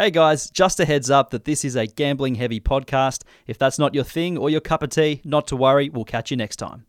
Hey guys, just a heads up that this is a gambling heavy podcast. If that's not your thing or your cup of tea, not to worry, we'll catch you next time.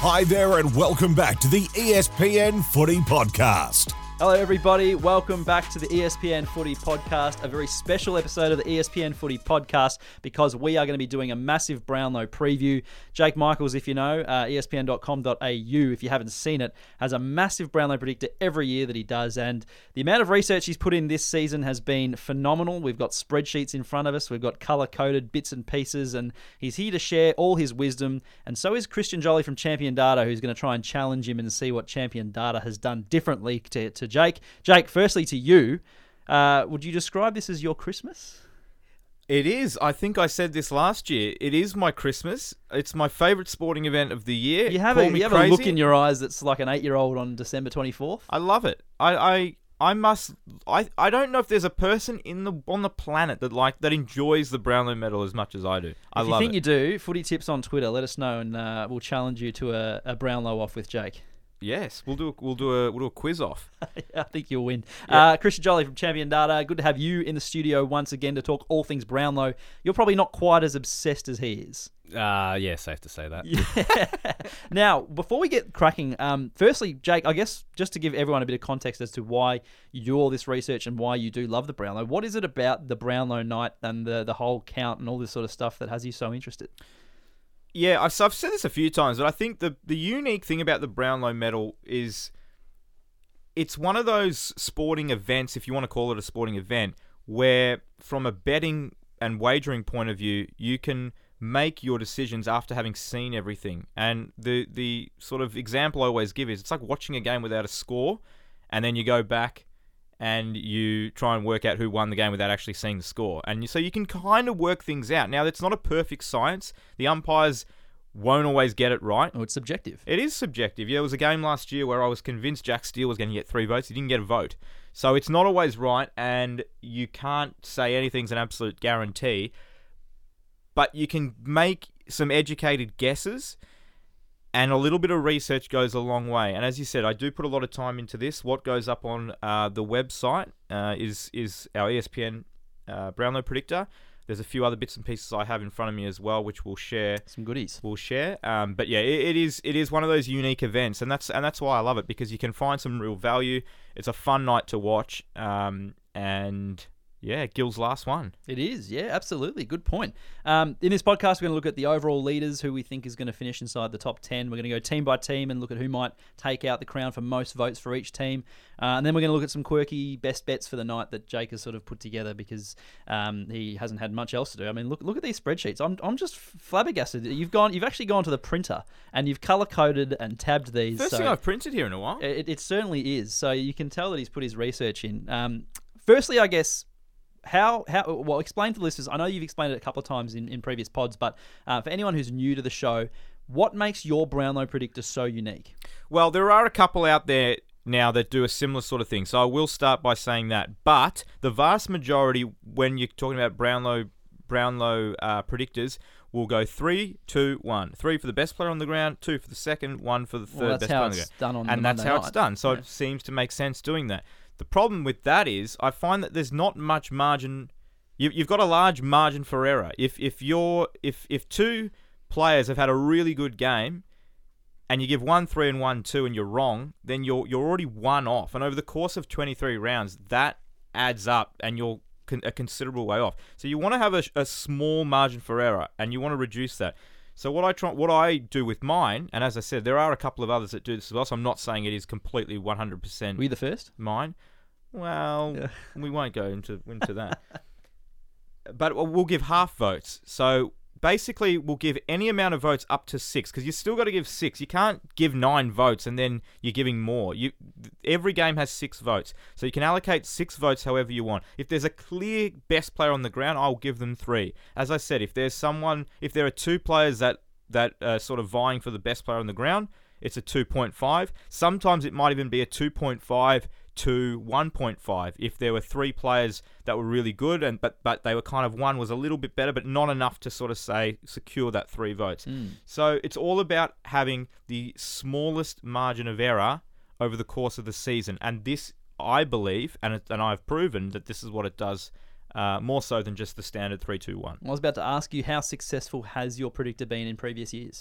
Hi there, and welcome back to the ESPN Footy Podcast. Hello, everybody. Welcome back to the ESPN Footy Podcast, a very special episode of the ESPN Footy Podcast because we are going to be doing a massive Brownlow preview. Jake Michaels, if you know, uh, ESPN.com.au, if you haven't seen it, has a massive Brownlow predictor every year that he does. And the amount of research he's put in this season has been phenomenal. We've got spreadsheets in front of us, we've got color coded bits and pieces, and he's here to share all his wisdom. And so is Christian Joly from Champion Data, who's going to try and challenge him and see what Champion Data has done differently to, to Jake. Jake, firstly to you, uh, would you describe this as your Christmas? It is. I think I said this last year. It is my Christmas. It's my favourite sporting event of the year. You have, Call a, you have a look in your eyes that's like an eight year old on December 24th. I love it. I, I I must. I I don't know if there's a person in the on the planet that like that enjoys the Brownlow Medal as much as I do. I if you think it. you do, footy tips on Twitter, let us know and uh, we'll challenge you to a, a Brownlow off with Jake. Yes, we'll do a, we'll do a we'll do a quiz off. I think you'll win. Uh, Christian Joly from Champion Data, good to have you in the studio once again to talk all things Brownlow. You're probably not quite as obsessed as he is. Uh, yeah, safe to say that. now, before we get cracking, um, firstly, Jake, I guess just to give everyone a bit of context as to why you do all this research and why you do love the Brownlow, what is it about the Brownlow night and the, the whole count and all this sort of stuff that has you so interested? Yeah, I've, I've said this a few times, but I think the the unique thing about the Brownlow Medal is it's one of those sporting events, if you want to call it a sporting event, where from a betting and wagering point of view, you can make your decisions after having seen everything. And the the sort of example I always give is it's like watching a game without a score, and then you go back and you try and work out who won the game without actually seeing the score. And you, so you can kind of work things out. Now, it's not a perfect science. The umpires won't always get it right. Oh, it's subjective. It is subjective. Yeah, there was a game last year where I was convinced Jack Steele was going to get three votes. He didn't get a vote. So it's not always right, and you can't say anything's an absolute guarantee. But you can make some educated guesses, and a little bit of research goes a long way. And as you said, I do put a lot of time into this. What goes up on uh, the website uh, is is our ESPN uh, Brownlow predictor. There's a few other bits and pieces I have in front of me as well, which we'll share Some goodies. we'll share. Um, but yeah, it, it is it is one of those unique events, and that's and that's why I love it because you can find some real value. It's a fun night to watch, um, and yeah, Gil's last one. It is, yeah, absolutely. Good point. Um, in this podcast, we're going to look at the overall leaders who we think is going to finish inside the top 10. We're going to go team by team and look at who might take out the crown for most votes for each team. Uh, and then we're going to look at some quirky best bets for the night that Jake has sort of put together because um, he hasn't had much else to do. I mean, look look at these spreadsheets. I'm, I'm just flabbergasted. You've gone, you've actually gone to the printer and you've color coded and tabbed these. First so- thing I've printed here in a while. it, it certainly is. So you can tell that he's put his research in. Um, firstly, I guess how how well explain to the listeners. I know you've explained it a couple of times in, in previous pods, but uh, for anyone who's new to the show, what makes your Brownlow predictor so unique? Well, there are a couple out there now that do a similar sort of thing. So I will start by saying that. But the vast majority, when you're talking about Brownlow Brownlow uh, predictors, will go three, two, one. Three for the best player on the ground, two for the second, one for the third Well, best player on the ground. done on and that's how night. it's done. So Yeah. it seems to make sense doing that. The problem with that is, I find that there's not much margin. You, you've got a large margin for error. If if you're if if two players have had a really good game, and you give one three and one two, and you're wrong, then you're you're already one off. And over the course of 23 rounds, that adds up, and you're con- a considerable way off. So you want to have a, a small margin for error, and you want to reduce that. So what I try, what I do with mine, and as I said, there are a couple of others that do this as well. So I'm not saying it is completely 100% Were you the first? mine. Well, Yeah. we won't go into into that. but we'll give half votes. So basically, we'll give any amount of votes up to six because you still got to give six. You can't give nine votes and then you're giving more. You every game has six votes, so you can allocate six votes however you want. If there's a clear best player on the ground, I'll give them three. As I said, if there's someone, if there are two players that that are sort of vying for the best player on the ground, it's a 2.5. Sometimes it might even be a 2.5 two, 1.5. If there were three players that were really good, and but but they were kind of one was a little bit better, but not enough to sort of say secure that three votes. So it's all about having the smallest margin of error over the course of the season, and this I believe, and it, and I've proven that this is what it does. Uh, more so than just the standard three, two, one. I was about to ask you how successful has your predictor been in previous years?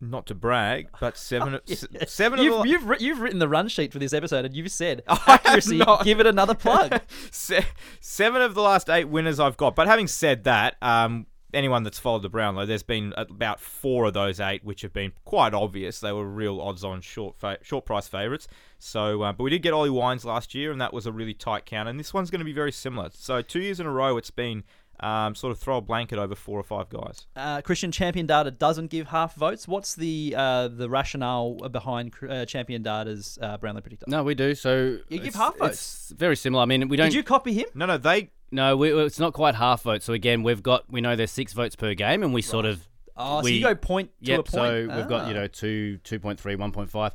Not to brag, but seven, s- seven You've, of the, you've, you've written the run sheet for this episode and you've said accuracy, give it another plug. Se- seven of the last eight winners I've got. But having said that, um, anyone that's followed the Brownlow, there's been about four of those eight which have been quite obvious. They were real odds-on short fa- short price favourites. So, uh, but we did get Ollie Wines last year, and that was a really tight count. And this one's going to be very similar. So, two years in a row, it's been um, sort of throw a blanket over four or five guys. Uh, Christian Champion Data doesn't give half votes. What's the uh, the rationale behind uh, Champion Data's uh, Brownlow predictor? No, we do. So You give half votes. It's very similar. I mean, we don't. Did you copy him? No, no, they No, we, it's not quite half votes. So again, we've got we know there's six votes per game, and we sort of Oh, so we- you go point to yep. a point. So we've got you Ah. know two, two point three, one point five,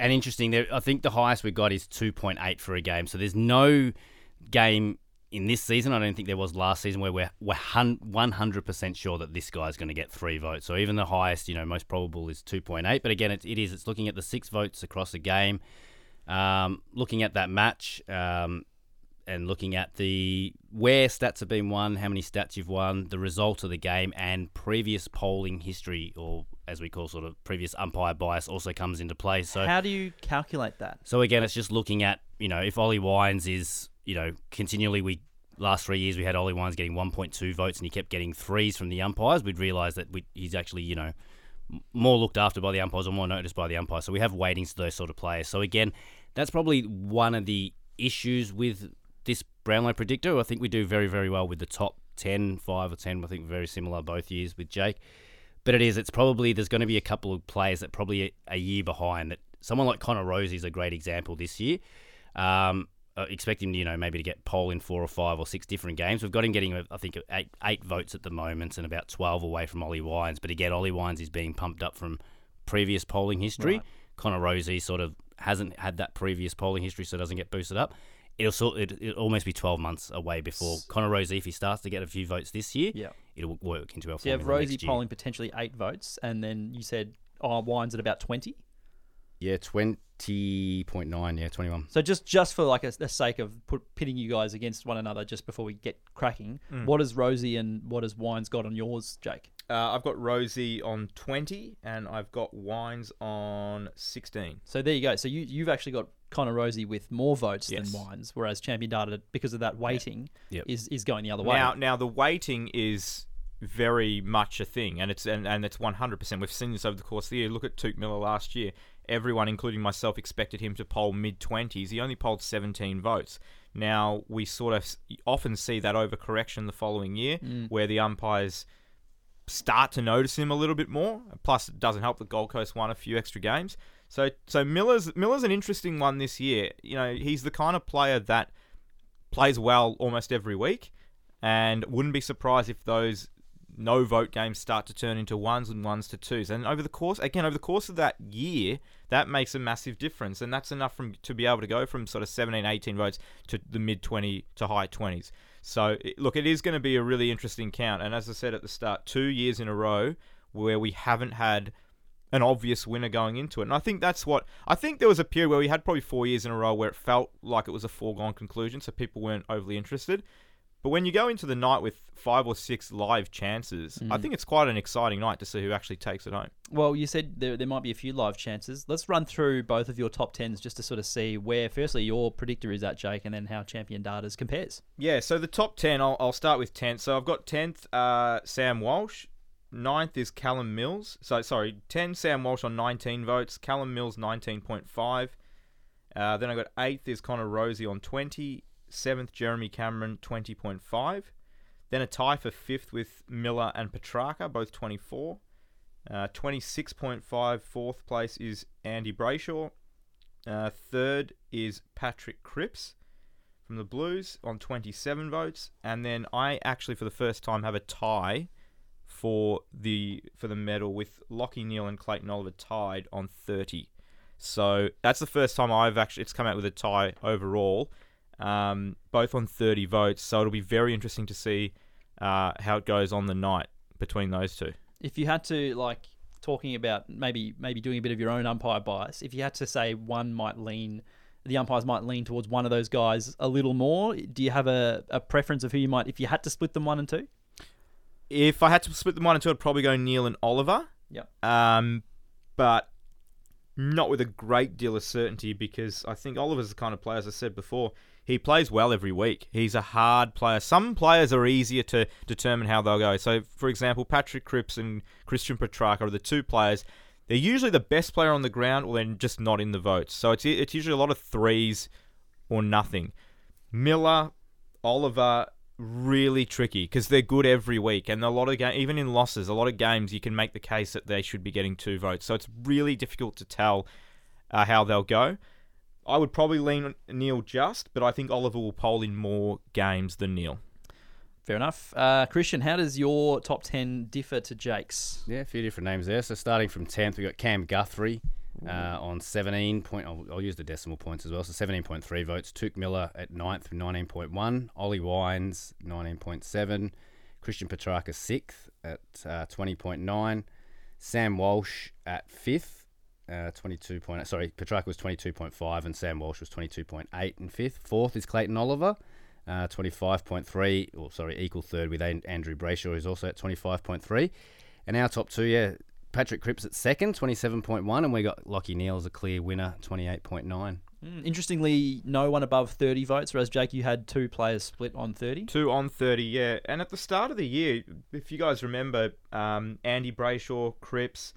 and interesting. There, I think the highest we got is two point eight for a game. So there's no game in this season. I don't think there was last season where we're we're one hundred percent sure that this guy's going to get three votes. So even the highest, you know, most probable is two point eight. But again, it, it is. It's looking at the six votes across a game, um, looking at that match. Um, and looking at the where stats have been won, how many stats you've won, the result of the game, and previous polling history, or as we call sort of previous umpire bias, also comes into play. So, How do you calculate that? so again, it's just looking at you know if Ollie Wines is you know continually we last three years we had Ollie Wines getting 1.2 votes and he kept getting threes from the umpires, we'd realise that we, he's actually you know more looked after by the umpires or more noticed by the umpires. So we have weightings to those sort of players. So again, that's probably one of the issues with this Brownlow predictor. I think we do very, very well with the top 10, 5 or 10. I think very similar both years with Jake. But it is, it's probably, there's going to be a couple of players that probably a, a year behind. That Someone like Connor Rozee is a great example this year. Um, uh, expect him, you know, maybe to get poll in four or five or six different games. We've got him getting, I think, eight, eight votes at the moment and about 12 away from Ollie Wines. But again, Ollie Wines is being pumped up from previous polling history. Connor Rozee sort of hasn't had that previous polling history, so doesn't get boosted up. It'll sort it, it'll almost be 12 months away before Connor Rozee, if he starts to get a few votes this year, Yeah. it'll work into our So you have Rozee polling potentially eight votes, and then you said, oh, Wines at about 20. Yeah, 20.9, yeah, 21. So just just for like a, the sake of put, pitting you guys against one another, just before we get cracking, Mm. what has Rozee and what has Wines got on yours, Jake? uh, I've got Rozee on 20 and I've got Wines on 16. So there you go. So you you've actually got Connor Rozee with more votes Yes. than Wines, whereas Champion Data, because of that weighting, Yep. is is going the other way. Now, now the weighting is very much a thing, and it's and, and it's 100%. We've seen this over the course of the year. Look at Touk Miller last year. Everyone, including myself, expected him to poll mid 20s. He only polled 17 votes. Now we sort of often see that overcorrection the following year, mm. where the umpires start to notice him a little bit more. Plus, it doesn't help that Gold Coast won a few extra games. So, so Miller's Miller's an interesting one this year. You know, he's the kind of player that plays well almost every week, and wouldn't be surprised if those no vote games start to turn into ones and ones to twos. And over the course, again, over the course of that year, that makes a massive difference, and that's enough from to be able to go from sort of 17, 18 votes to the mid 20 to high 20s. So, look, it is going to be a really interesting count. And as I said at the start, two years in a row where we haven't had an obvious winner going into it. And I think that's what I think there was a period where we had probably four years in a row where it felt like it was a foregone conclusion, so people weren't overly interested. But when you go into the night with five or six live chances, I think it's quite an exciting night to see who actually takes it home. Well, you said there, there might be a few live chances. Let's run through both of your top tens just to sort of see where, firstly, your predictor is at, Jake, and then how Champion Data's compares. Yeah, so the top 10, I'll, I'll start with 10th. So I've got 10th, uh, Sam Walsh. Ninth is Callum Mills. So, sorry, 10, Sam Walsh on 19 votes. Callum Mills, 19.5. Uh, then I got 8th is Connor Rosie on 20. 7th, Jeremy Cameron, 20.5. Then a tie for 5th with Miller and Petracca, both 24. Uh, 26.5, fourth place is Andy Brayshaw. Uh, third is Patrick Cripps from the Blues on 27 votes, and then I actually for the first time have a tie for the for the medal with Lachie Neale and Clayton Oliver tied on 30. So that's the first time I've actually it's come out with a tie overall, um, both on 30 votes. So it'll be very interesting to see uh, how it goes on the night between those two. If you had to like talking about maybe maybe doing a bit of your own umpire bias, if you had to say one might lean, the umpires might lean towards one of those guys a little more. Do you have a, a preference of who you might if you had to split them one and two? If I had to split them one and two, I'd probably go Neale and Oliver. Yep. Um, but not with a great deal of certainty because I think Oliver's the kind of player, as I said before, he plays well every week. He's a hard player. Some players are easier to determine how they'll go. So, for example, Patrick Cripps and Christian Petracca are the two players. They're usually the best player on the ground, or they're just not in the votes. So it's it's usually a lot of threes or nothing. Miller, Oliver, really tricky because they're good every week, and a lot of even in losses, a lot of games you can make the case that they should be getting two votes. So it's really difficult to tell uh, how they'll go. I would probably lean Neale just, but I think Oliver will poll in more games than Neale. Fair enough. Uh, Christian, how does your top 10 differ to Jake's? Yeah, a few different names there. So starting from 10th, we've got Cam Guthrie uh, on 17 point. I'll, I'll use the decimal points as well. So 17.3 votes. Touk Miller at 9th with 19.1. Ollie Wines, 19.7. Christian Petracca 6th at uh, 20.9. Sam Walsh at 5th, uh, 22. Point, sorry, Petracca was 22.5 and Sam Walsh was 22.8 and 5th. Fourth is Clayton Oliver. Uh, 25.3, or sorry, equal third with Andrew Brayshaw, who's also at 25.3. And our top two, yeah, Patrick Cripps at second, 27.1, and we got Lachie Neale as a clear winner, 28.9. Mm, interestingly, no one above 30 votes, whereas Jake, you had two players split on 30. Two on 30, yeah. And at the start of the year, if you guys remember, um, Andy Brayshaw, Cripps,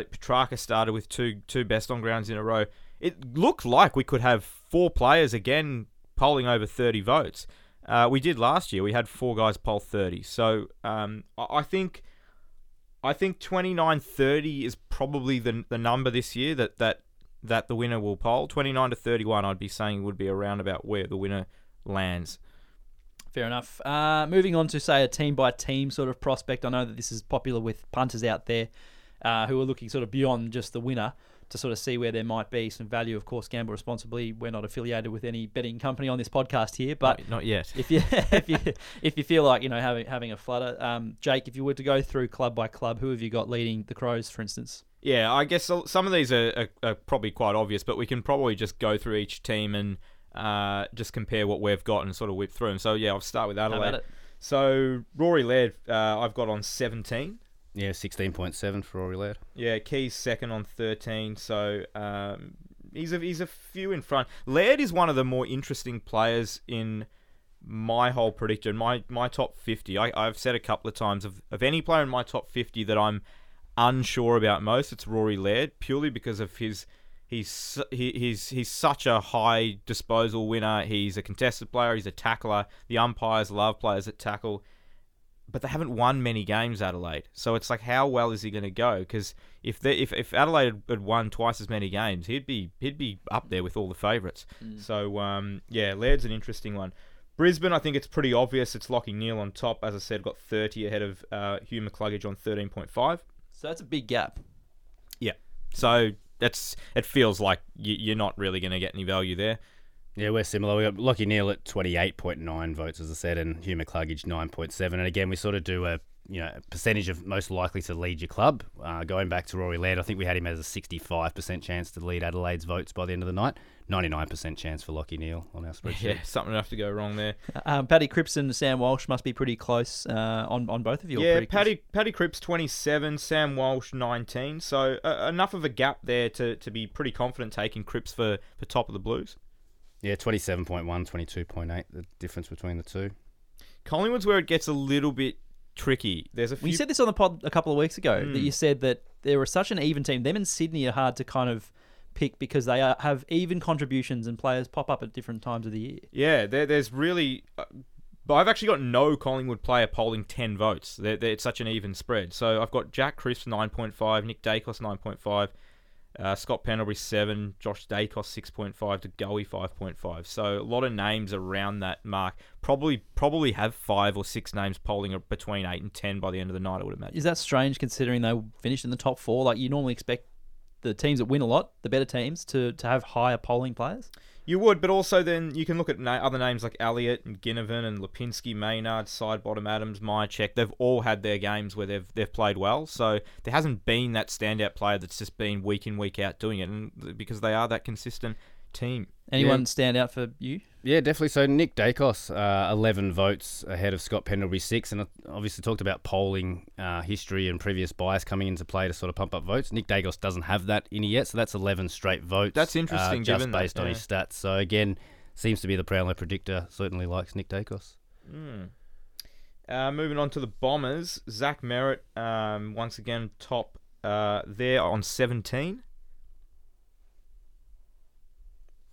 uh, Petracca started with two two best on grounds in a row. It looked like we could have four players again polling over 30 votes. Uh, we did last year. We had four guys poll 30. So um, I I think I think 29 30 is probably the the number this year that that that the winner will poll. 29 to 31, I'd be saying would be around about where the winner lands. Fair enough. Uh, moving on to, say, a team by team sort of prospect. I know that this is popular with punters out there uh, who are looking sort of beyond just the winner to sort of see where there might be some value. Of course, gamble responsibly. We're not affiliated with any betting company on this podcast here, but not, not yet. if you if you if you feel like you know having having a flutter, um, Jake, if you were to go through club by club, who have you got leading the Crows, for instance? Yeah, I guess some of these are, are, are probably quite obvious, but we can probably just go through each team and uh, just compare what we've got and sort of whip through them. So yeah, I'll start with Adelaide. So Rory Laird, uh, I've got on 17. Yeah, 16.7 for Rory Laird. Yeah, Keys second on 13. So um, he's a he's a few in front. Laird is one of the more interesting players in my whole prediction. My my top 50. I, I've said a couple of times of, of any player in my top 50 that I'm unsure about most. It's Rory Laird purely because of his. He's he, he's he's such a high disposal winner. He's a contested player. He's a tackler. The umpires love players that tackle but they haven't won many games, Adelaide. So it's like, how well is he going to go? Because if they, if if Adelaide had won twice as many games, he'd be he'd be up there with all the favourites. So um, yeah, Laird's an interesting one. Brisbane, I think it's pretty obvious. It's Lachie Neale on top. As I said, got 30 ahead of uh, Hugh McCluggage on 13.5. So that's a big gap. Yeah. So that's it feels like you, you're not really going to get any value there. Yeah, we're similar. We got Lachie Neale at 28.9 votes, as I said, and Hugh McCluggage 9.7. And again, we sort of do a you know percentage of most likely to lead your club. Uh, going back to Rory Laird, I think we had him as a 65% chance to lead Adelaide's votes by the end of the night. 99% chance for Lachie Neale on our spreadsheet. Yeah, something enough to go wrong there. Um, Paddy Cripps and Sam Walsh must be pretty close uh, on on both of you. yeah, predictions. Paddy Paddy Cripps twenty seven, Sam Walsh nineteen. So uh, enough of a gap there to, to be pretty confident taking Cripps for, for top of the Blues. Yeah, 27.1, 22.8, the difference between the two. Collingwood's where it gets a little bit tricky. There's a few. Well, you said this on the pod a couple of weeks ago Hmm. that you said that they were such an even team. Them and Sydney are hard to kind of pick because they are, have even contributions and players pop up at different times of the year. yeah, there, there's really. Uh, but I've actually got no Collingwood player polling ten votes. They're, they're, it's such an even spread. So I've got Jack Crisp nine point five, Nick Daicos nine point five. Uh, Scott Pendlebury seven, Josh Daicos six point five, De Goey five point five. So a lot of names around that mark. Probably probably have five or six names polling between eight and ten by the end of the night. I would imagine. Is that strange considering they finished in the top four? Like you normally expect the teams that win a lot, the better teams, to to have higher polling players? You would, but also then you can look at na- other names like Elliott and Ginnivan and Lipinski, Maynard, Sidebottom, Adams, Mihocek. They've all had their games where they've they've played well. So there hasn't been that standout player that's just been week in week out doing it, and because they are that consistent team. Anyone Yeah. stand out for you? Yeah, definitely. So Nick Daicos, uh, 11 votes ahead of Scott Pendlebury, six. And I obviously talked about polling uh, history and previous bias coming into play to sort of pump up votes. Nick Daicos doesn't have that in yet, so that's 11 straight votes. That's interesting, Uh, just given that, based on yeah. his stats. So again, seems to be the Brownlow predictor. Certainly likes Nick Daicos. Uh, moving on to the Bombers, Zach Merrett um, once again top uh, there on 17.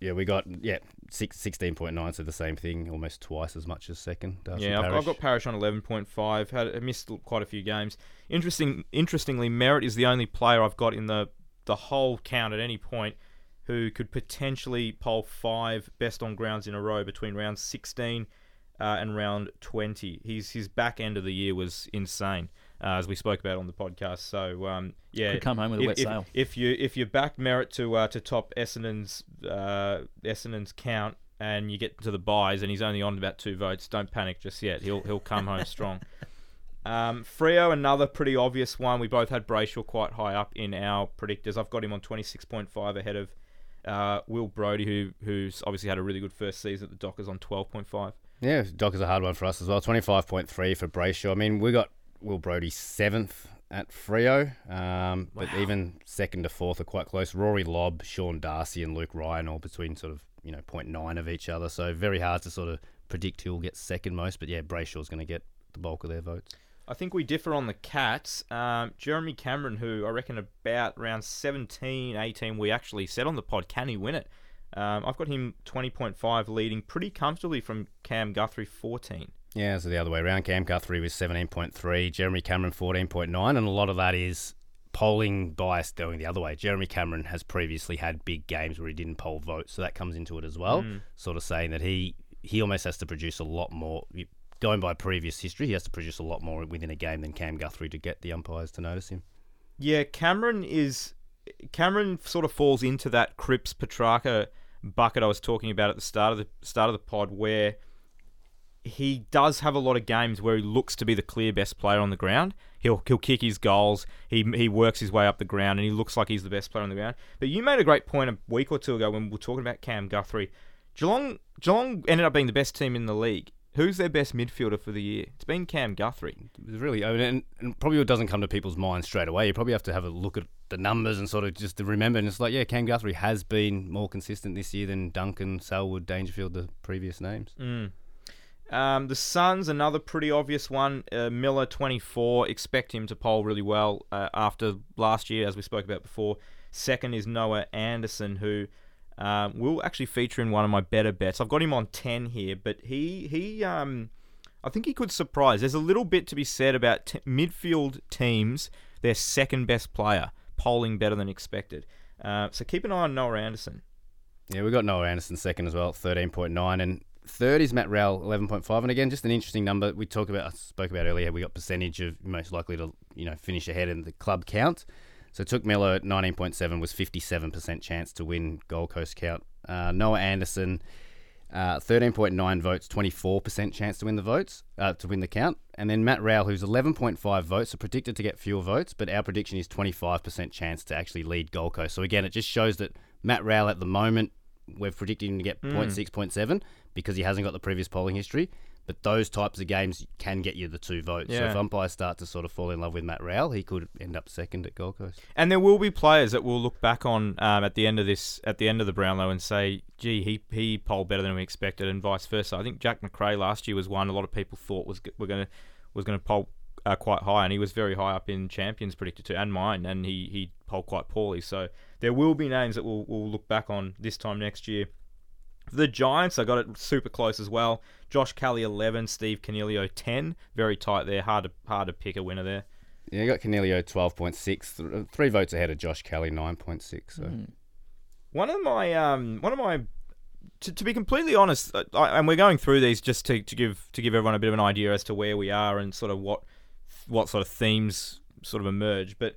Yeah, we got yeah six, 16.9, so the same thing, almost twice as much as second. Darcy yeah, I've, I've Parish. got Parish on 11.5. Had missed quite a few games. Interesting. Interestingly, Merrett is the only player I've got in the the whole count at any point who could potentially poll five best on grounds in a row between round 16 uh, and round 20. His his back end of the year was insane, uh, as we spoke about on the podcast. So um, yeah, Could come home with a if, wet if, sail. If you if you back Merrett to uh, to top Essendon's uh, Essendon's count and you get to the buys and he's only on about two votes, don't panic just yet. He'll he'll come home strong. Um, Freo, another pretty obvious one. We both had Brayshaw quite high up in our predictors. I've got him on 26.5 ahead of uh, Will Brodie, who who's obviously had a really good first season at the Dockers on 12.5. Yeah, Doc is a hard one for us as well. Twenty five point three for Brayshaw. I mean, we got Will Brodie seventh at Freo, um, but even second to fourth are quite close. Rory Lobb, Sean Darcy, and Luke Ryan all between sort of you know 0.9 of each other. So very hard to sort of predict who will get second most. But yeah, Brayshaw's going to get the bulk of their votes. I think we differ on the Cats. Um, Jeremy Cameron, who I reckon about round 17, 18, we actually said on the pod, can he win it? Um, I've got him 20.5 leading pretty comfortably from Cam Guthrie 14. Yeah, so the other way around. Cam Guthrie was 17.3, Jeremy Cameron 14.9, and a lot of that is polling bias going the other way. Jeremy Cameron has previously had big games where he didn't poll votes, so that comes into it as well. Mm. Sort of saying that he he almost has to produce a lot more. Going by previous history, he has to produce a lot more within a game than Cam Guthrie to get the umpires to notice him. Yeah, Cameron is Cameron sort of falls into that Cripps Petracca bucket I was talking about at the start of the start of the pod, where he does have a lot of games where he looks to be the clear best player on the ground. He'll he'll kick his goals. He he works his way up the ground, and he looks like he's the best player on the ground. But you made a great point a week or two ago when we were talking about Cam Guthrie. Geelong Geelong ended up being the best team in the league. Who's their best midfielder for the year? It's been Cam Guthrie. It's really, I mean, and, and probably what doesn't come to people's minds straight away. You probably have to have a look at the numbers and sort of just to remember. And it's like, yeah, Cam Guthrie has been more consistent this year than Duncan, Selwood, Dangerfield, the previous names. Mm. Um, the Suns, another pretty obvious one. Uh, Miller, 24. Expect him to poll really well uh, after last year, as we spoke about before. Second is Noah Anderson, who um, will actually feature in one of my better bets. I've got him on 10 here, but he he um, I think he could surprise. There's a little bit to be said about t- midfield teams, their second best player polling better than expected. Uh, so keep an eye on Noah Anderson. Yeah, we got Noah Anderson second as well, thirteen point nine, and third is Matt Rowell, eleven point five. And again, just an interesting number we talked about. I spoke about earlier. We got percentage of most likely to you know finish ahead in the club count. So Touk Miller at nineteen point seven was fifty seven percent chance to win Gold Coast count. Uh, Noah Anderson. Uh, 13.9 votes, 24% chance to win the votes, uh, to win the count. And then Matt Rowell, who's 11.5 votes, are predicted to get fewer votes, but our prediction is 25% chance to actually lead Gold Coast. So again, it just shows that Matt Rowell at the moment, we're predicting him to get 0.6, 0.7 because he hasn't got the previous polling history. But those types of games can get you the two votes. So if umpires start to sort of fall in love with Matt Rowell, he could end up second at Gold Coast. And there will be players that will look back on um, at the end of this, at the end of the Brownlow, and say, "Gee, he he polled better than we expected," and vice versa. I think Jack Macrae last year was one a lot of people thought was were going to was going to poll uh, quite high, and he was very high up in champions predicted too, and mine, and he he polled quite poorly. So there will be names that we'll we'll look back on this time next year. The Giants, I got it super close as well. Josh Kelly eleven, Steve Coniglio ten, very tight there. Hard to hard to pick a winner there. Yeah, you got Coniglio 12.6, th- three votes ahead of Josh Kelly, 9.6. So. One of my um one of my to, to be completely honest, uh, I, and we're going through these just to, to give to give everyone a bit of an idea as to where we are and sort of what what sort of themes sort of emerge. But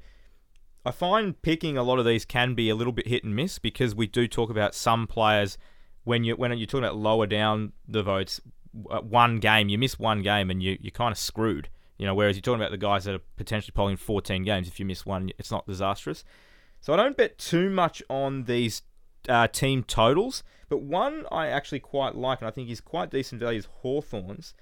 I find picking a lot of these can be a little bit hit and miss because we do talk about some players when you when you're talking about lower down the votes, one game you miss one game and you you're kind of screwed. You know, whereas you're talking about the guys that are potentially polling 14 games. If you miss one, it's not disastrous. So I don't bet too much on these uh, team totals, but one I actually quite like and I think is quite decent value is Hawthorns.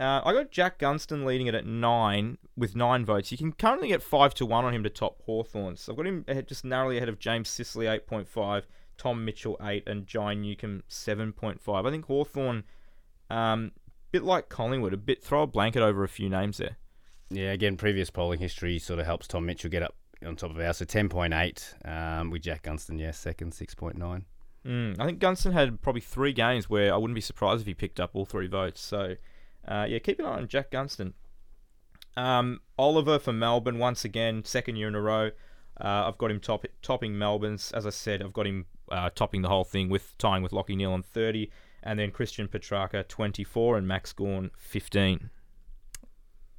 Uh, I got Jack Gunston leading it at nine with nine votes. You can currently get five to one on him to top Hawthorns. So I've got him ahead, just narrowly ahead of James Sicily eight point five, Tom Mitchell eight, and Jai Newcombe seven point five. I think Hawthorn, um, bit like Collingwood, a bit throw a blanket over a few names there. Yeah, again, previous polling history sort of helps Tom Mitchell get up on top of ours. So 10.8 um, with Jack Gunston, yeah, second, 6.9. Mm, I think Gunston had probably three games where I wouldn't be surprised if he picked up all three votes. So uh, yeah, keep an eye on Jack Gunston. Um, Oliver for Melbourne once again, second year in a row. Uh, I've got him top, topping Melbourne's. As I said, I've got him uh, topping the whole thing with tying with Lachie Neale on 30, and then Christian Petracca 24 and Max Gawn 15.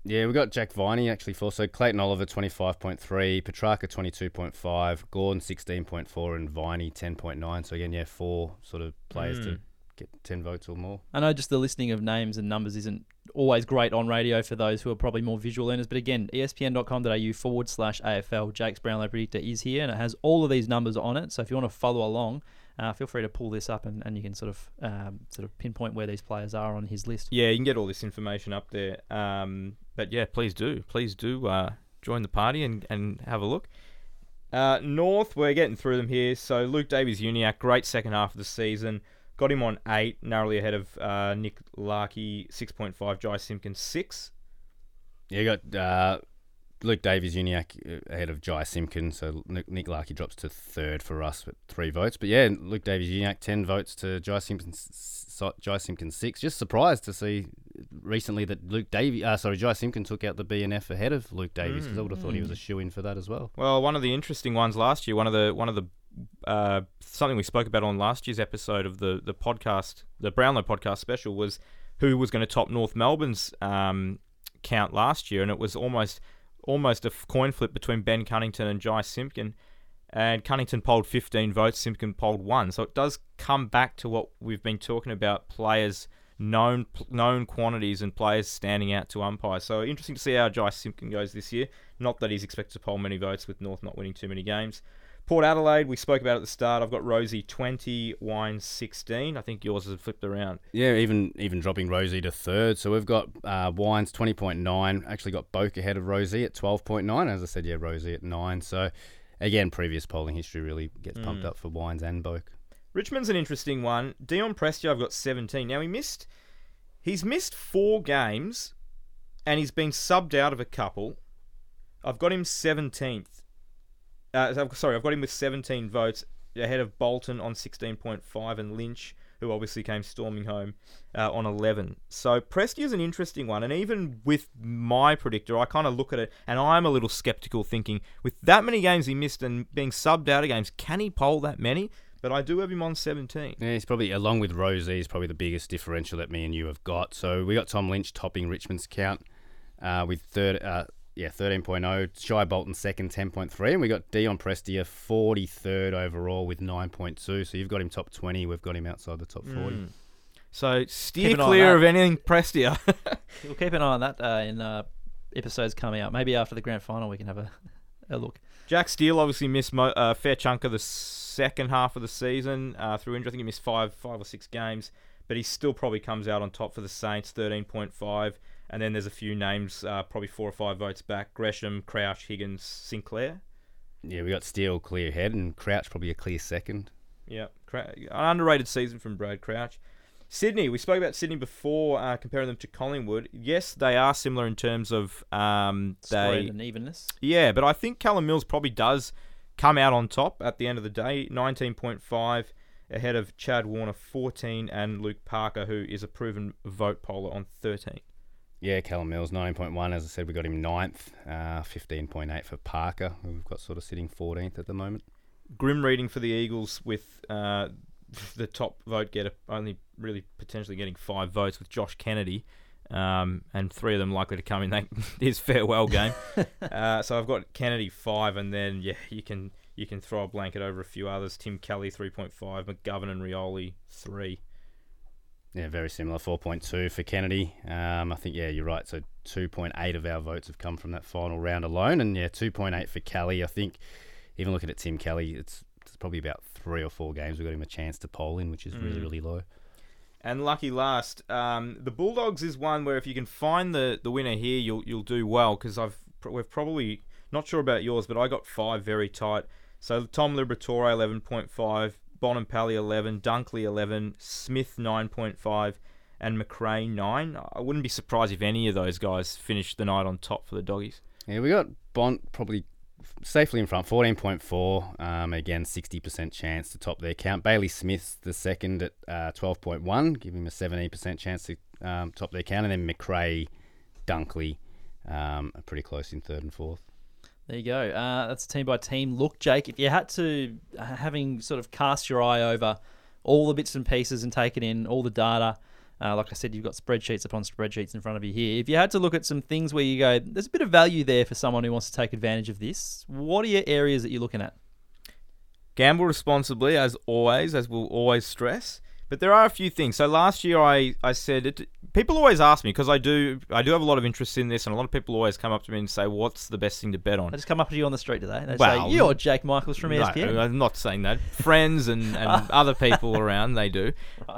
Yeah, we've got Jack Viney actually for so Clayton Oliver twenty five point three, Petracca twenty two point five, Gordon sixteen point four, and Viney ten point nine. So again, yeah, four sort of players mm. to get 10 votes or more. I know just the listing of names and numbers isn't always great on radio for those who are probably more visual learners, but again, espn.com.au forward slash AFL, Jake's Brownlow Predictor is here and it has all of these numbers on it. So if you want to follow along, uh, feel free to pull this up and, and you can sort of um, sort of pinpoint where these players are on his list. Yeah, you can get all this information up there. Um, but yeah, please do. Please do uh, join the party and, and have a look. Uh, North, we're getting through them here. So Luke Davies-Uniacke, great second half of the season. Got him on eight, narrowly ahead of uh, Nick Larkey, 6.5, Jy Simpkins, six. Yeah, you got uh, Luke Davies-Uniacke uh, ahead of Jy Simpkins, so Nick Larkey drops to third for us with three votes. But yeah, Luke Davies-Uniacke, 10 votes to Jy Simpkins, Jy Simpkins, six. Just surprised to see recently that Luke Davies, uh, sorry, Jy Simpkins took out the BNF ahead of Luke Davies because mm. I would have thought he was a shoe in for that as well. Well, one of the interesting ones last year, one of the one of the uh, something we spoke about on last year's episode of the the podcast, the Brownlow podcast special, was who was going to top North Melbourne's um, count last year, and it was almost almost a coin flip between Ben Cunnington and Jy Simpkin. And Cunnington polled 15 votes, Simpkin polled one. So it does come back to what we've been talking about: players known known quantities and players standing out to umpires. So interesting to see how Jy Simpkin goes this year. Not that he's expected to poll many votes with North not winning too many games. Port Adelaide, we spoke about at the start. I've got Rozee 20, Wine 16. I think yours has flipped around. Yeah, even even dropping Rozee to third. So we've got uh, Wines 20.9. Actually got Boak ahead of Rozee at 12.9. As I said, yeah, Rozee at 9. So again, previous polling history really gets mm. pumped up for Wines and Boak. Richmond's an interesting one. Dion Prestia, I've got 17. Now, he missed... He's missed four games, and he's been subbed out of a couple. I've got him 17th. Uh, sorry, I've got him with 17 votes ahead of Bolton on 16.5 and Lynch, who obviously came storming home uh, on 11. So Prestia is an interesting one, and even with my predictor, I kind of look at it and I'm a little skeptical, thinking with that many games he missed and being subbed out of games, can he poll that many? But I do have him on 17. Yeah, he's probably, along with Rozee, he's probably the biggest differential that me and you have got. So we got Tom Lynch topping Richmond's count uh, with third. Uh, yeah, 13.0. Shai Bolton second, 10.3. And we got Dion Prestia 43rd overall with 9.2. So you've got him top 20. We've got him outside the top 40. Mm. So steer clear of anything Prestia. we'll keep an eye on that uh, in uh, episodes coming out. Maybe after the grand final we can have a, a look. Jack Steele obviously missed a uh, fair chunk of the second half of the season uh, through injury. I think he missed five, five or six games, but he still probably comes out on top for the Saints, 13.5. And then there's a few names, uh, probably four or five votes back: Gresham, Crouch, Higgins, Sinclair. Yeah, we got Steele clear head, and Crouch probably a clear second. Yeah, an underrated season from Brad Crouch. Sydney, we spoke about Sydney before, uh, comparing them to Collingwood. Yes, they are similar in terms of um, they and evenness. Yeah, but I think Callum Mills probably does come out on top at the end of the day. Nineteen point five ahead of Chad Warner, fourteen, and Luke Parker, who is a proven vote poller on thirteen. Yeah, Callum Mills, 9.1. As I said, we got him ninth, uh, 15.8 for Parker, who we've got sort of sitting 14th at the moment. Grim reading for the Eagles with uh, the top vote getter only really potentially getting five votes with Josh Kennedy. um, and three of them likely to come in that his farewell game. uh, so I've got Kennedy five, and then yeah, you can you can throw a blanket over a few others. Tim Kelly three point five, McGovern and Rioli three. Yeah, very similar. 4.2 for Kennedy. Um, I think, yeah, you're right. So 2.8 of our votes have come from that final round alone. And, yeah, 2.8 for Kelly. I think, even looking at Tim Kelly, it's, it's probably about three or four games we've got him a chance to poll in, which is really, Mm. really low. And lucky last, um, the Bulldogs is one where if you can find the, the winner here, you'll you'll do well because I've we've probably not sure about yours, but I got five very tight. So Tom Liberatore eleven point five, Bontempelli eleven, Dunkley eleven, Smith nine point five, and Macrae nine. I wouldn't be surprised if any of those guys finished the night on top for the doggies. Yeah, we got Bont probably safely in front, 14.4. Um, again, 60% chance to top their count. Bailey Smith's the second at uh, 12.1, giving him a 17% chance to um, top their count. And then Macrae, Dunkley, um, are pretty close in third and fourth. There you go. Uh, that's team by team look, Jake. If you had to, uh, having sort of cast your eye over all the bits and pieces and taken in all the data, uh, like I said, you've got spreadsheets upon spreadsheets in front of you here. If you had to look at some things where you go, there's a bit of value there for someone who wants to take advantage of this, what are your areas that you're looking at? Gamble responsibly, as always, as we'll always stress. But there are a few things. So last year, I, I said it. People always ask me because I do I do have a lot of interest in this, and a lot of people always come up to me and say, "What's the best thing to bet on?" I just come up to you on the street today. They Well, say, you're Jake Michaels from E No, ESPN. I'm not saying that. Friends and, and other people around, they do.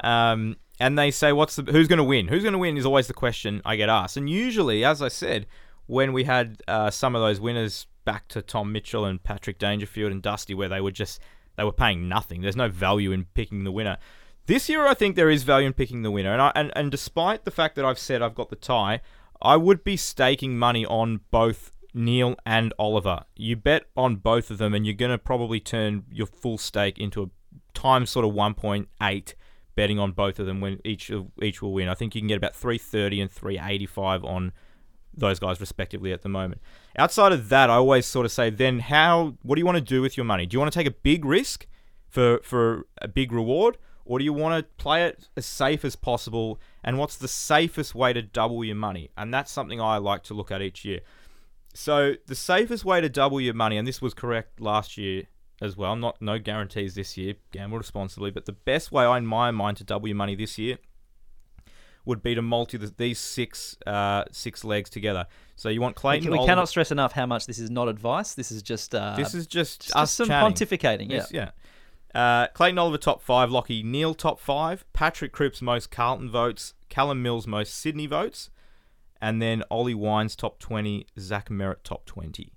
Um, and they say, "What's the who's going to win? Who's going to win?" Is always the question I get asked. And usually, as I said, when we had uh, some of those winners back to Tom Mitchell and Patrick Dangerfield and Dusty, where they were just they were paying nothing. There's no value in picking the winner. This year, I think there is value in picking the winner. And I, and and despite the fact that I've said I've got the tie, I would be staking money on both Neale and Oliver. You bet on both of them, and you're going to probably turn your full stake into a times sort of 1.8 betting on both of them when each each will win. I think you can get about 330 and 385 on those guys respectively at the moment. Outside of that, I always sort of say, then how? What do you want to do with your money? Do you want to take a big risk for for a big reward, or do you want to play it as safe as possible? And what's the safest way to double your money? And that's something I like to look at each year. So the safest way to double your money, and this was correct last year as well. Not no guarantees this year. Gamble responsibly, but the best way in my mind to double your money this year would be to multi the, these six uh, six legs together. So you want We, Clayton. can- we cannot stress enough how much this is not advice. This is just uh, This is just just us some chatting. pontificating. Yeah. Yes, yeah. Uh, Clayton Oliver top five, Lachie Neale top five, Patrick Cripps most Carlton votes, Callum Mills most Sydney votes, and then Ollie Wines top twenty, Zach Merrett top twenty.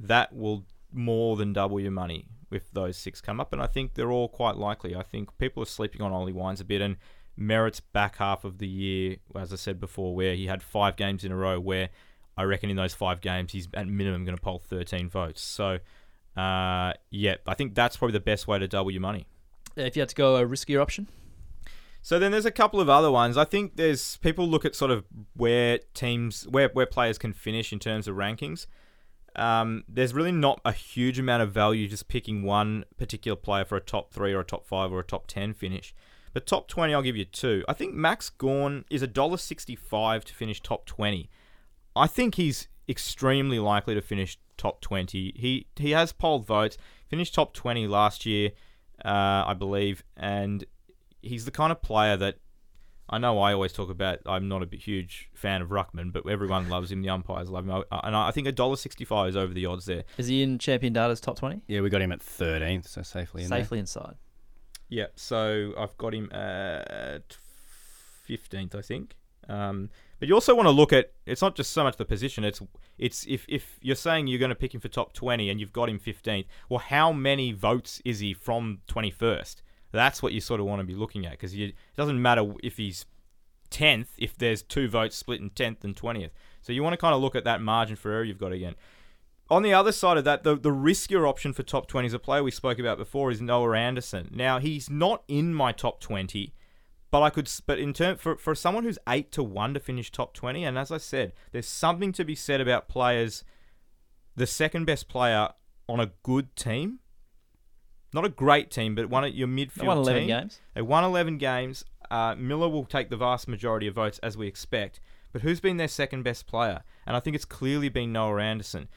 That will more than double your money if those six come up, and I think they're all quite likely. I think people are sleeping on Ollie Wines a bit, and Merrett's back half of the year, as I said before, where he had five games in a row where I reckon in those five games he's at minimum going to poll 13 votes. So, uh, yeah, I think that's probably the best way to double your money. If you had to go a riskier option, So then there's a couple of other ones. I think there's people look at sort of where teams, where where players can finish in terms of rankings. Um, there's really not a huge amount of value just picking one particular player for a top three or a top five or a top ten finish. But top twenty, I'll give you two. I think Max Gawn is a dollar sixty-five to finish top twenty. I think he's extremely likely to finish top twenty. He he has polled votes, finished top twenty last year, uh, I believe, and he's the kind of player that I know I always talk about. I'm not a huge fan of Ruckman, but everyone loves him. The umpires love him, I- and I think a dollar sixty-five is over the odds there. is he in Champion Data's top twenty? Yeah, we got him at 13th, so safely in there. Safely inside. Yeah, so I've got him at fifteenth, I think. Um, but you also want to look at it's not just so much the position. It's it's if if you're saying you're going to pick him for top twenty and you've got him fifteenth, well, how many votes is he from twenty first? That's what you sort of want to be looking at because it doesn't matter if he's tenth if there's two votes split in tenth and twentieth. So you want to kind of look at that margin for error you've got again. On the other side of that, the, the riskier option for top 20 is a player we spoke about before is Noah Anderson. Now, he's not in my top 20, but I could, but in term for, for someone who's 8 to 1 to finish top 20, and as I said, there's something to be said about players, the second best player on a good team, not a great team, but one at your midfield They won eleven team. games. They won 11 games. Uh, Miller will take the vast majority of votes, as we expect. But who's been their second best player? And I think it's clearly been Noah Anderson.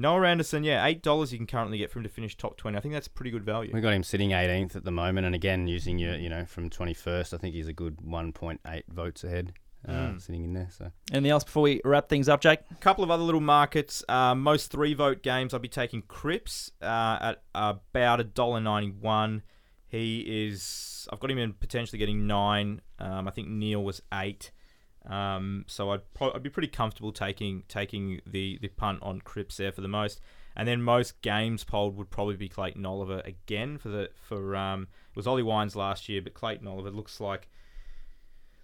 Noah Anderson, yeah, eight dollars you can currently get for him to finish top twenty. I think that's pretty good value. We got him sitting 18th at the moment, and again using your, you know, from 21st, I think he's a good 1.8 votes ahead, uh, Mm. sitting in there. So Anything else before we wrap things up, Jake? A couple of other little markets. Uh, most three vote games, I'll be taking Cripps uh, at about a dollar ninety one. He is. I've got him in potentially getting nine. Um, I think Neale was eight. Um, so I'd pro- I'd be pretty comfortable taking taking the, the punt on Cripps there for the most. And then most games polled would probably be Clayton Oliver again for the for um it was Ollie Wines last year, but Clayton Oliver looks like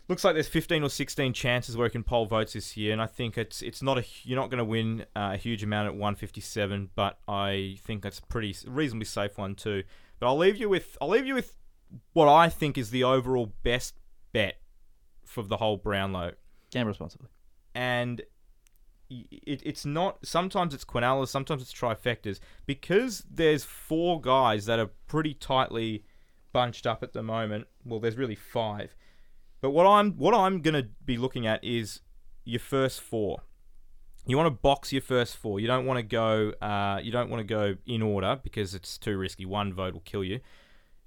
looks like there's 15 or 16 chances where he can poll votes this year, and I think it's it's not a you're not going to win uh, a huge amount at 157, but I think that's a pretty reasonably safe one too. But I'll leave you with I'll leave you with what I think is the overall best bet for the whole Brownlow, Gamble responsibly. and it, it's not. Sometimes it's Quinellas, sometimes it's trifectas because there's four guys that are pretty tightly bunched up at the moment. Well, there's really five. But what I'm what I'm gonna be looking at is your first four. You want to box your first four. You don't want to go. Uh, you don't want to go in order because it's too risky. One vote will kill you.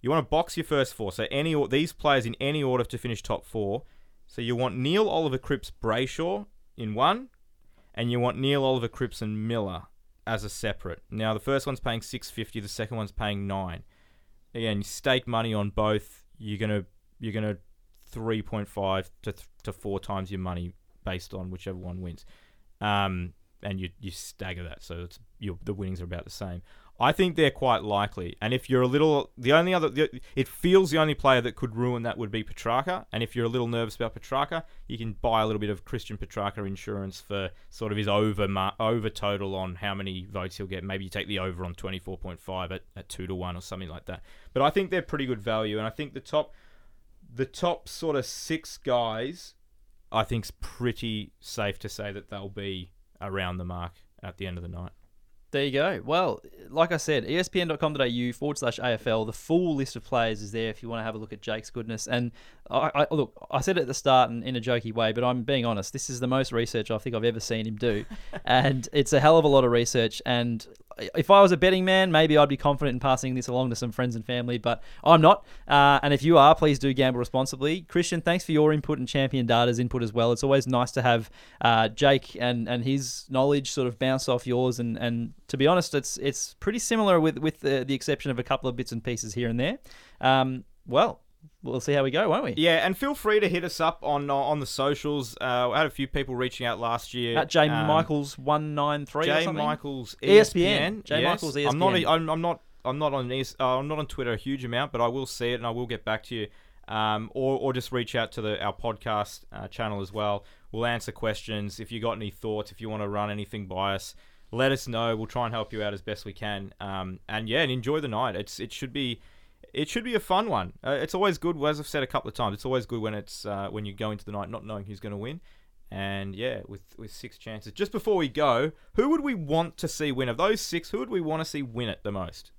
You want to box your first four. So any these players in any order to finish top four. So you want Neale Oliver Cripps Brayshaw in one, and you want Neale Oliver Cripps and Miller as a separate. Now the first one's paying six fifty. The second one's paying nine. Again, you stake money on both. You're gonna you're gonna three point five to th- to four times your money based on whichever one wins. Um, and you you stagger that, so the winnings are about the same. I think they're quite likely, and if you're a little, the only other, the, it feels the only player that could ruin that would be Petracca. And if you're a little nervous about Petracca, you can buy a little bit of Christian Petracca insurance for sort of his over over total on how many votes he'll get. Maybe you take the over on twenty four point five at, at two to one or something like that. But I think they're pretty good value, and I think the top, the top sort of six guys, I think's pretty safe to say that they'll be around the mark at the end of the night. There you go. Well, like I said, espn.com.au forward slash AFL. The full list of players is there if you want to have a look at Jake's goodness. And I, I look, I said it at the start in, in a jokey way, but I'm being honest. This is the most research I think I've ever seen him do, and it's a hell of a lot of research. And if I was a betting man, maybe I'd be confident in passing this along to some friends and family, but I'm not. Uh, and if you are, please do gamble responsibly. Christian, thanks for your input and Champion Data's input as well. It's always nice to have uh, Jake and, and his knowledge sort of bounce off yours. And, and to be honest, it's it's pretty similar with with the, the exception of a couple of bits and pieces here and there. Um, well, we'll see how we go, won't we? Yeah, and feel free to hit us up on uh, on the socials. Uh, I had a few people reaching out last year. At J Um, Michaels one nine three. J Michaels ESPN. ESPN. J yes. Michaels I'm not. ESPN. I'm, I'm not. I'm not on. ES, uh, I'm not on Twitter a huge amount, but I will see it and I will get back to you. Um, or, or just reach out to the our podcast uh, channel as well. We'll answer questions if you got any thoughts. If you want to run anything by us, let us know. We'll try and help you out as best we can. Um, and yeah, and enjoy the night. It's it should be. It should be a fun one. Uh, it's always good, as I've said a couple of times. It's always good when it's uh, when you go into the night not knowing who's going to win. And yeah, with with six chances. Just before we go, who would we want to see win of those six? Who would we want to see win it the most?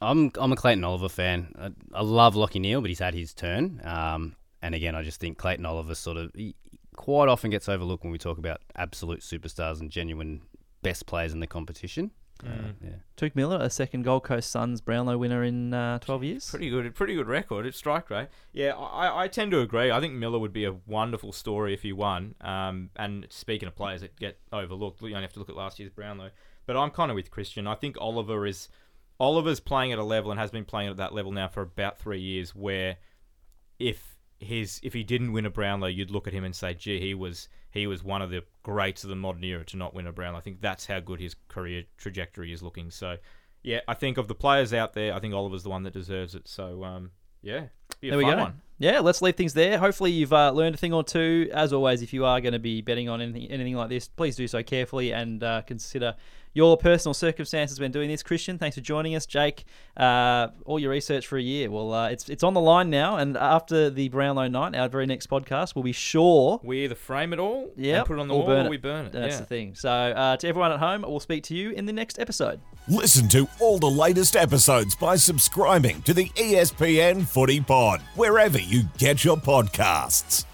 I'm I'm a Clayton Oliver fan. I, I love Lachie Neale, but he's had his turn. Um, and again, I just think Clayton Oliver sort of he quite often gets overlooked when we talk about absolute superstars and genuine best players in the competition. Uh, yeah. Touk Miller, a second Gold Coast Suns Brownlow winner in uh, 12 years. Pretty good, pretty good record. It's strike rate. Yeah, I, I tend to agree. I think Miller would be a wonderful story if he won. Um, and speaking of players that get overlooked, you only have to look at last year's Brownlow. But I'm kind of with Christian. I think Oliver is Oliver's playing at a level and has been playing at that level now for about three years. Where if his if he didn't win a Brownlow, you'd look at him and say, "Gee, he was he was one of the greats of the modern era to not win a Brownlow." I think that's how good his career trajectory is looking. So, yeah, I think of the players out there, I think Oliver's the one that deserves it. So, um, yeah, be a There we fun go. one. Yeah, let's leave things there. Hopefully, you've uh, learned a thing or two. As always, if you are going to be betting on anything, anything like this, please do so carefully and uh, consider your personal circumstances when doing this. Christian, thanks for joining us. Jake, uh, all your research for a year. Well, uh, it's it's on the line now, and after the Brownlow night, our very next podcast, we'll be sure. We either frame it all, yeah, put it on the or wall, burn or we burn it. That's yeah. the thing. So, uh, to everyone at home, we'll speak to you in the next episode. Listen to all the latest episodes by subscribing to the ESPN Footy Pod, wherever you get your podcasts.